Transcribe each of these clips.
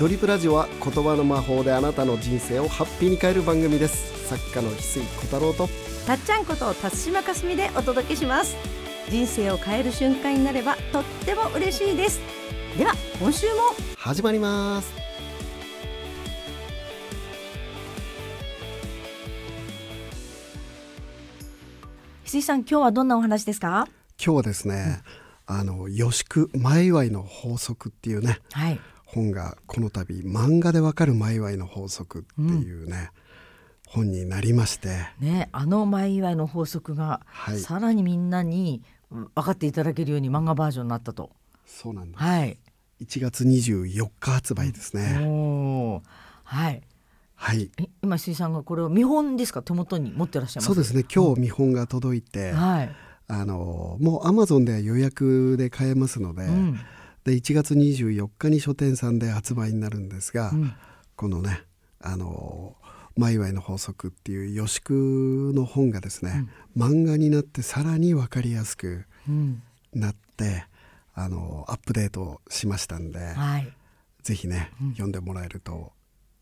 ドリップラジオは言葉の魔法であなたの人生をハッピーに変える番組です。作家の翡翠小太郎と。たっちゃんこと辰島かすみでお届けします。人生を変える瞬間になればとっても嬉しいです。では今週も。始まります。翡翠さん今日はどんなお話ですか？今日はですね、あの予祝前祝いの法則っていうね。はい本がこの度漫画でわかる前祝いの法則っていうね、本になりまして。ねあの前祝いの法則が、はい。さらにみんなにうん分かっていただけるように漫画バージョンになったと。そうなんです。はい。1月24日発売ですね、はい。はい。え今翡翠さんがこれを見本ですか？手元に持ってらっしゃいます？そうですね。今日見本が届いて、はい、あのもうアマゾンでは予約で買えますので,、うんで1月24日に書店さんで発売になるんですが、うん。このねあの「マイワイの法則」っていう予祝の本がですね、漫画になってさらに分かりやすくうん。なってあのアップデートしましたんで、はい。ぜひね、読んでもらえると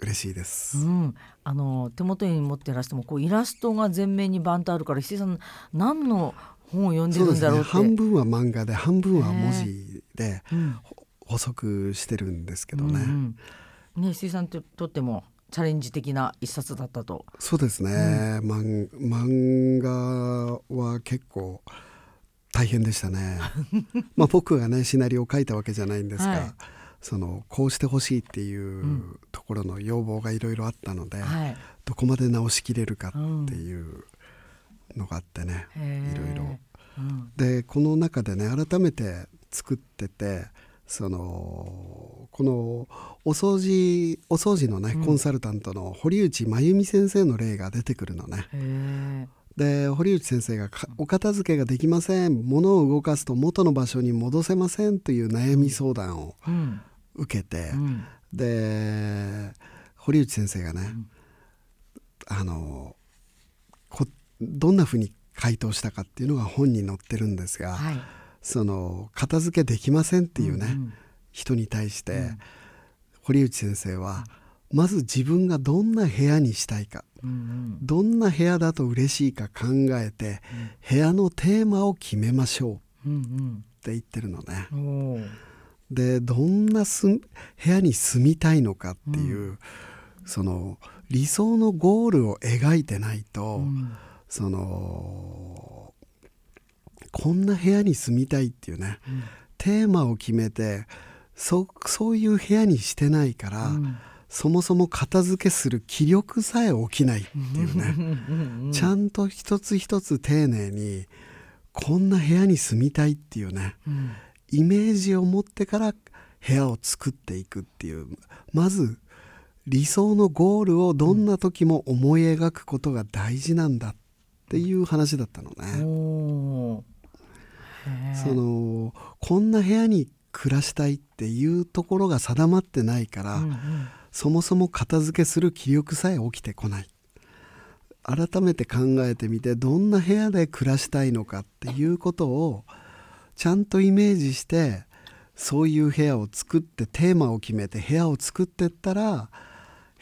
嬉しいです。うん、あの手元に持ってらしてもこうイラストが全面にバンとあるから石井さん何の本を読んでるんだろうって。半分は漫画で半分は文字でうん。ほ補足してるんですけどね、うんうん。ね石井さんにとってもチャレンジ的な一冊だったと。そうですね、漫漫画は結構大変でしたね。まあ僕がねシナリオを書いたわけじゃないんですが、はい。そのこうしてほしいっていうところの要望がいろいろあったので、はい、どこまで直しきれるかっていうのがあってね、いろいろ。うん。でこの中でね改めて作っててそのこのお掃除お掃除のね、コンサルタントの堀内真由美先生の例が出てくるのね。へで堀内先生がか「お片付けができません。物を動かすと元の場所に戻せません」という悩み相談を受けて、うん。で堀内先生がね、あのこどんなふうに回答したかっていうのが本に載ってるんですが、はいその片付けできませんっていうね、うん人に対して、堀内先生はまず自分がどんな部屋にしたいかうんどんな部屋だと嬉しいか考えて、部屋のテーマを決めましょううんって言ってるのね。うんおー。でどんなす部屋に住みたいのかっていう、その理想のゴールを描いてないと、うん。そのこんな部屋に住みたいっていうね、テーマを決めてそそういう部屋にしてないから、うん。そもそも片付けする気力さえ起きないっていうね、うん。うん。ちゃんと一つ一つ丁寧にこんな部屋に住みたいっていうねうん。イメージを持ってから部屋を作っていくっていうまず理想のゴールをどんな時も思い描くことが大事なんだっていう話だったのね。そのこんな部屋に暮らしたいっていうところが定まってないから、うんうん。そもそも片付けする気力さえ起きてこない。改めて考えてみてどんな部屋で暮らしたいのかっていうことをちゃんとイメージしてそういう部屋を作ってテーマを決めて部屋を作ってったら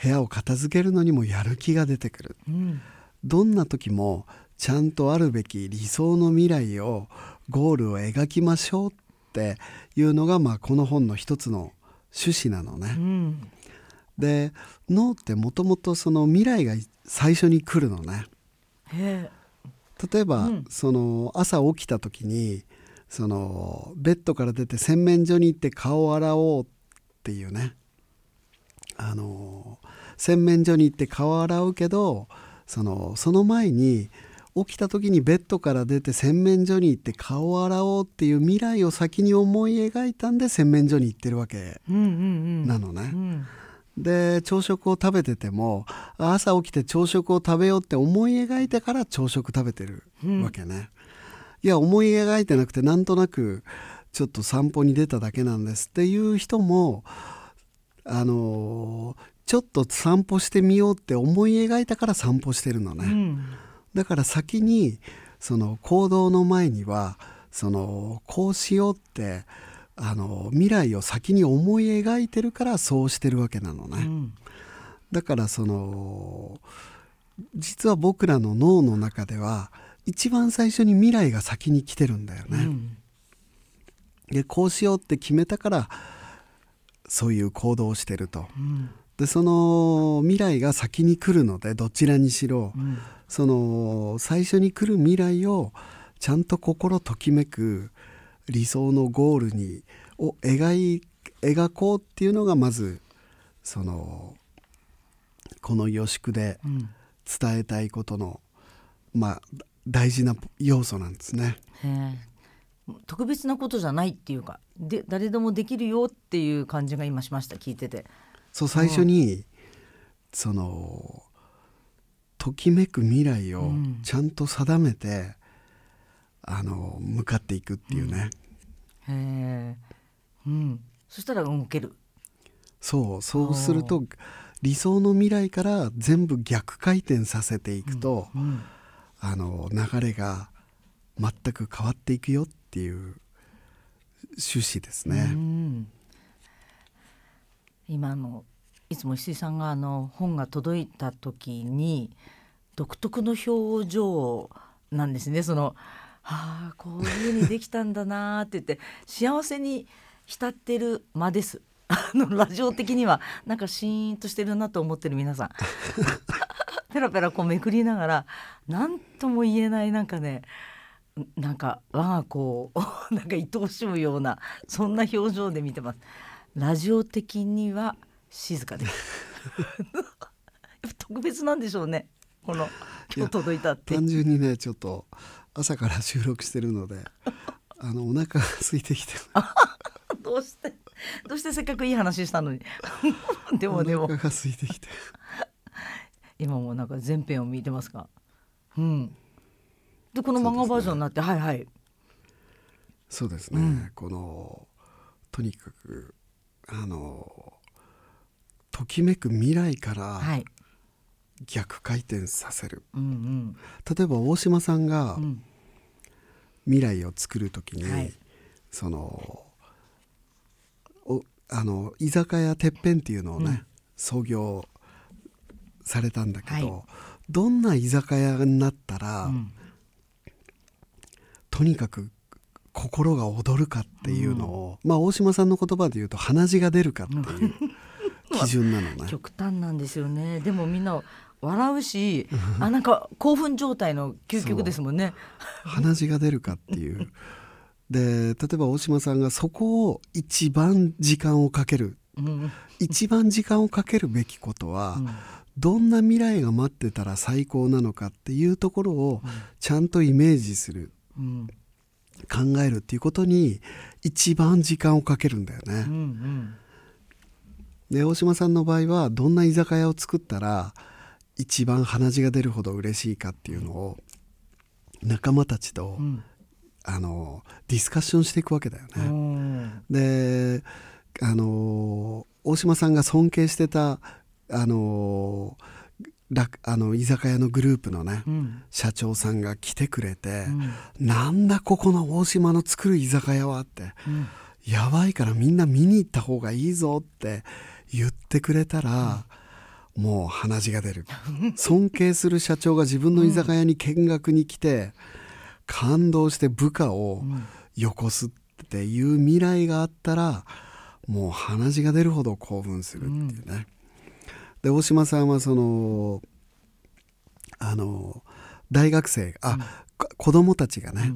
部屋を片付けるのにもやる気が出てくる。うん。どんな時もちゃんとあるべき理想の未来をゴールを描きましょうっていうのが、まあ、この本の一つの趣旨なのね。うん。で脳ってもともとその未来が最初に来るのね。へ例えば、うん。その朝起きた時にそのベッドから出て洗面所に行って顔を洗おうっていうね。あの洗面所に行って顔を洗うけどそのその前に起きた時にベッドから出て洗面所に行って顔を洗おうっていう未来を先に思い描いたんで洗面所に行ってるわけえうんうんうん。なのね。うん。で朝食を食べてても朝起きて朝食を食べようって思い描いてから朝食食べてるわけね、いや思い描いてなくてなんとなくちょっと散歩に出ただけなんですっていう人もあのちょっと散歩してみようって思い描いたから散歩してるのね、うんだから先にその行動の前にはそのこうしようってあの未来を先に思い描いてるからそうしてるわけなのね、うん。だからその実は僕らの脳の中では一番最初に未来が先に来てるんだよね、うん。でこうしようって決めたからそういう行動をしてると。うん。でその未来が先に来るのでどちらにしろうんその最初に来る未来をちゃんと心ときめく理想のゴールにを描い描こうっていうのがまずそのこの予宿でうん伝えたいことのまあ大事な要素なんですね。特別なことじゃないっていうかで誰でもできるよっていう感じが今しました聞いてて。そう最初にそのときめく未来をうん。ちゃんと定めて、あの向かっていくっていうね、へえうん。そしたら動ける。そう。そうすると理想の未来から全部逆回転させていくと、うん。あの流れが全く変わっていくよっていう趣旨ですうね。ん。今あのいつも石井さんがあの本が届いた時に独特の表情なんですね。その「はあこういうふうにできたんだな」って言って幸せに浸ってる間です。あのラジオ的にはなんかシーンとしてるなと思ってる皆さん。ペラペラこうめくりながら何とも言えないなんかねなんか我が子をなんか愛おしむようなそんな表情で見てます。ラジオ的には静かで。特別なんでしょうね。この今日届いたって。単純にねちょっと朝から収録してるので あのお腹が空いてきて どうしてどうしてせっかくいい話したのに。でもでも。お腹が空いてきて。今もなんか全編を見てますがうん。でこの漫画バージョンになって、はいはい。そうですね、うん。このとにかくあのときめく未来からはい。逆回転させる、うん例えば大島さんがうん。うん未来を作る時に、はい。そのおあの居酒屋てっぺんっていうのをね、うん。創業されたんだけど、はい。どんな居酒屋になったら、うん。とにかく心が躍るかっていうのを、まあ大島さんの言葉で言うと鼻血が出るかっていう 基準なのね。極端なんですよね。でもみんな笑うしあなんか興奮状態の究極ですもんね。鼻血が出るかっていう。で例えば大島さんがそこを一番時間をかける。うん。一番時間をかけるべきことは、うん。どんな未来が待ってたら最高なのかっていうところをちゃんとイメージする。うん。考えるっていうことに一番時間をかけるんだよね。うんうんで大島さんの場合はどんな居酒屋を作ったら一番鼻血が出るほど嬉しいかっていうのを仲間たちと、うん。あのディスカッションしていくわけだようね。んであの大島さんが尊敬してたあの楽あの居酒屋のグループのね、うん。社長さんが来てくれてう、ん。なんだここの大島の作る居酒屋はってうん。やばいからみんな見に行った方がいいぞって言ってくれたら、もう鼻血が出る。尊敬する社長が自分の居酒屋に見学に来て、感動して部下をうん。よこすっていう未来があったらもう鼻血が出るほど興奮するっていうね。で大島さんはそのあの大学生あ、こ子供たちがね、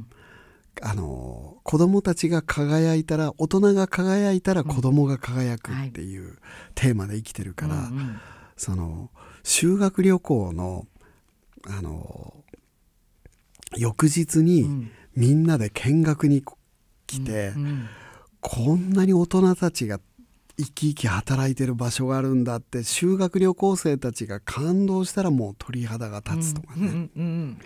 あの子供たちが輝いたら大人が輝いたら子供が輝くっていうテーマで生きてるから、うんうん。その修学旅行のあの翌日にうん。みんなで見学に来て、うんこんなに大人たちが生き生き働いてる場所があるんだって修学旅行生たちが感動したらもう鳥肌が立つとかね、うんうんうん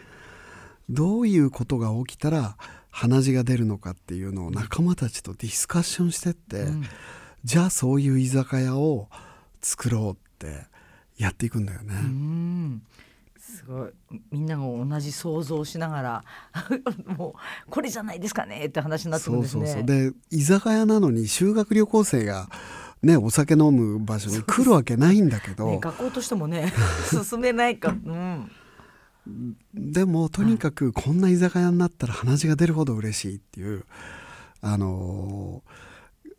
どういうことが起きたら鼻血が出るのかっていうのを仲間たちとディスカッションしてって、うん。じゃあそういう居酒屋を作ろうってやっていくんだよね。うん。すごい。みんなが同じ想像しながら もうこれじゃないですかねって話になってくるんですね。そうそうそう。で居酒屋なのに修学旅行生がねお酒飲む場所に来るわけないんだけど、ね、学校としてもね 進めないか、うん、でもとにかくこんな居酒屋になったら鼻血が出るほど嬉しいっていうあのー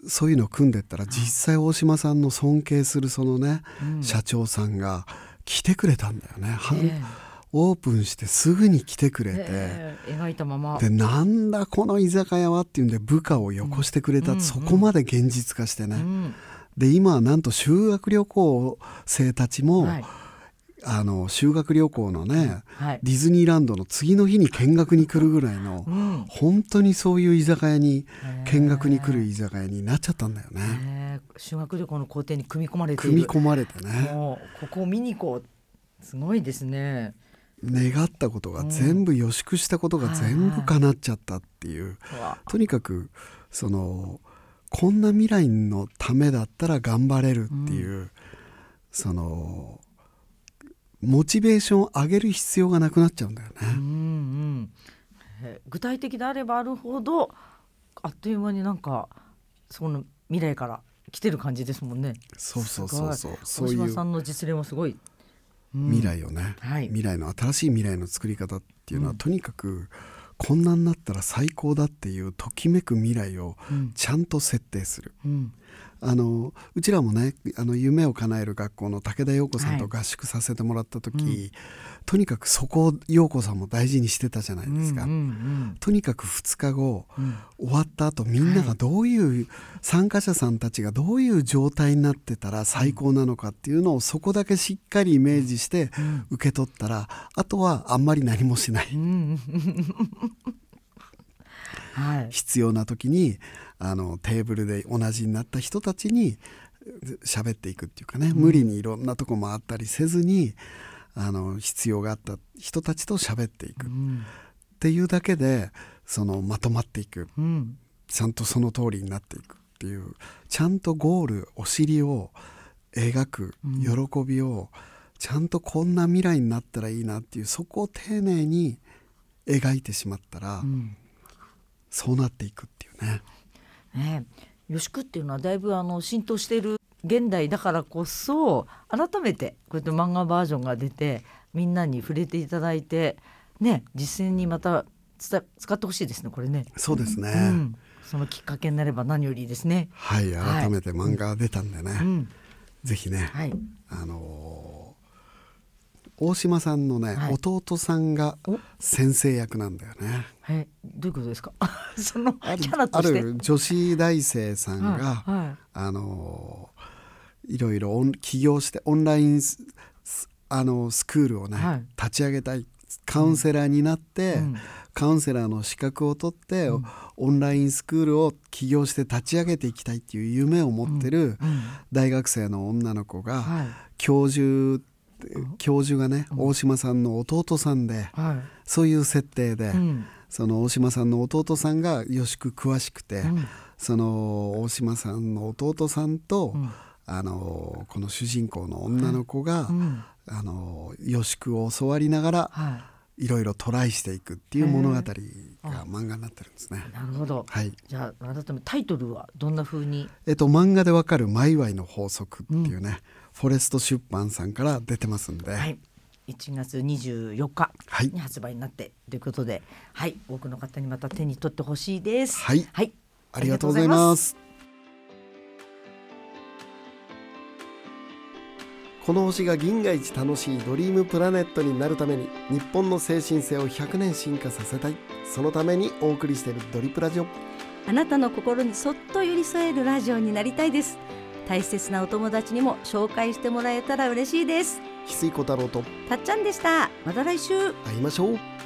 そういうのを組んでったら実際大島さんの尊敬するそのね、うん。社長さんが来てくれたんだよね、えオープンしてすぐに来てくれて、ええ描いたまま。でなんだこの居酒屋はっていうんで部下をよこしてくれた、うん。そこまで現実化してね、うん。で今はなんと修学旅行生たちも、はいあの修学旅行のねはい。ディズニーランドの次の日に見学に来るぐらいの、うん。本当にそういう居酒屋に見学に来る居酒屋になっちゃったんだよね、ええ。修学旅行の工程に組み込まれてい組みる込まれてね。もうここを見に行こう。すごいですね。願ったことが全部予祝したことが全部叶っちゃったっていう、とにかくそのこんな未来のためだったら頑張れるっていう、そのモチベーションを上げる必要がなくなっちゃうんだよね。うんうん。え具体的であればあるほどあっという間になんかその未来から来てる感じですもんね。そうそうそうそう。すそういうさんの実例もすごい。うん。未来をね、はい。未来の新しい未来の作り方っていうのは、うん。とにかくこんなになったら最高だっていうときめく未来をうん。ちゃんと設定する。うんあのうちらもねあの夢を叶える学校の武田陽子さんとはい。合宿させてもらった時、うん。とにかくそこを陽子さんも大事にしてたじゃないですか。うんうんとにかく2日後うん。終わった後みんながどういう、参加者さんたちがどういう状態になってたら最高なのかっていうのをそこだけしっかりイメージしてうん。受け取ったらあとはあんまり何もしない。うん。はい。必要な時にあのテーブルで同じになった人たちに喋っていくっていうかね、無理にいろんなとこ回ったりせずにあの必要があった人たちと喋っていく。っうん。ていうだけでそのまとまっていく。うん。ちゃんとその通りになっていくっていうちゃんとゴールお尻を描くうん。喜びをちゃんとこんな未来になったらいいなっていうそこを丁寧に描いてしまったら、うん。そうなっていくっていうね。ね。え、よしくっていうのはだいぶあの浸透している現代だからこそ改めてこうやって漫画バージョンが出てみんなに触れていただいてね実践にまた使ってほしいですねこれね、そうですね、うん、そのきっかけになれば何よりですね。はいはい。改めて漫画が出たんでね、うん、ぜひね、はい、あのー大島さんのね、はい。弟さんがお。先生役なんだよね。えどういうことですか？そのキあるャラとあして。る女子大生さんが、はいはい。あのーいろいろ起業してオンラインあのスクールをね、はい。立ち上げたいカウンセラーになって、うん。カウンセラーの資格を取って、オンラインスクールを起業して立ち上げていきたいっていう夢を持ってるうん。大学生の女の子が、はい。教授教授がね、大島さんの弟さんではい。そういう設定で、うんその大島さんの弟さんがよしく詳しくて、うん。その大島さんの弟さんと、うん。あのこの主人公の女の子が、うん。あのよしくを教わりながらはい。ろいろトライしていくっていう物語がへ漫画になってるんですね。いなるほど。はい。じゃあ改めてタイトルはどんな風に？えっと、漫画でわかる「マイワイの法則」っていうね、フォレスト出版さんから出てますんで、はい、1月24日はい。に発売になってということで、はい、多くの方にまた手に取ってほしいです。はい。はい、ありがとうございます。この星が銀河一楽しいドリームプラネットになるために日本の精神性を100年進化させたい。そのためにお送りしているドリプラジオ。あなたの心にそっと寄り添えるラジオになりたいです。大切なお友達にも紹介してもらえたら嬉しいです翡翠小太郎と。たっちゃんでした。また来週。会いましょう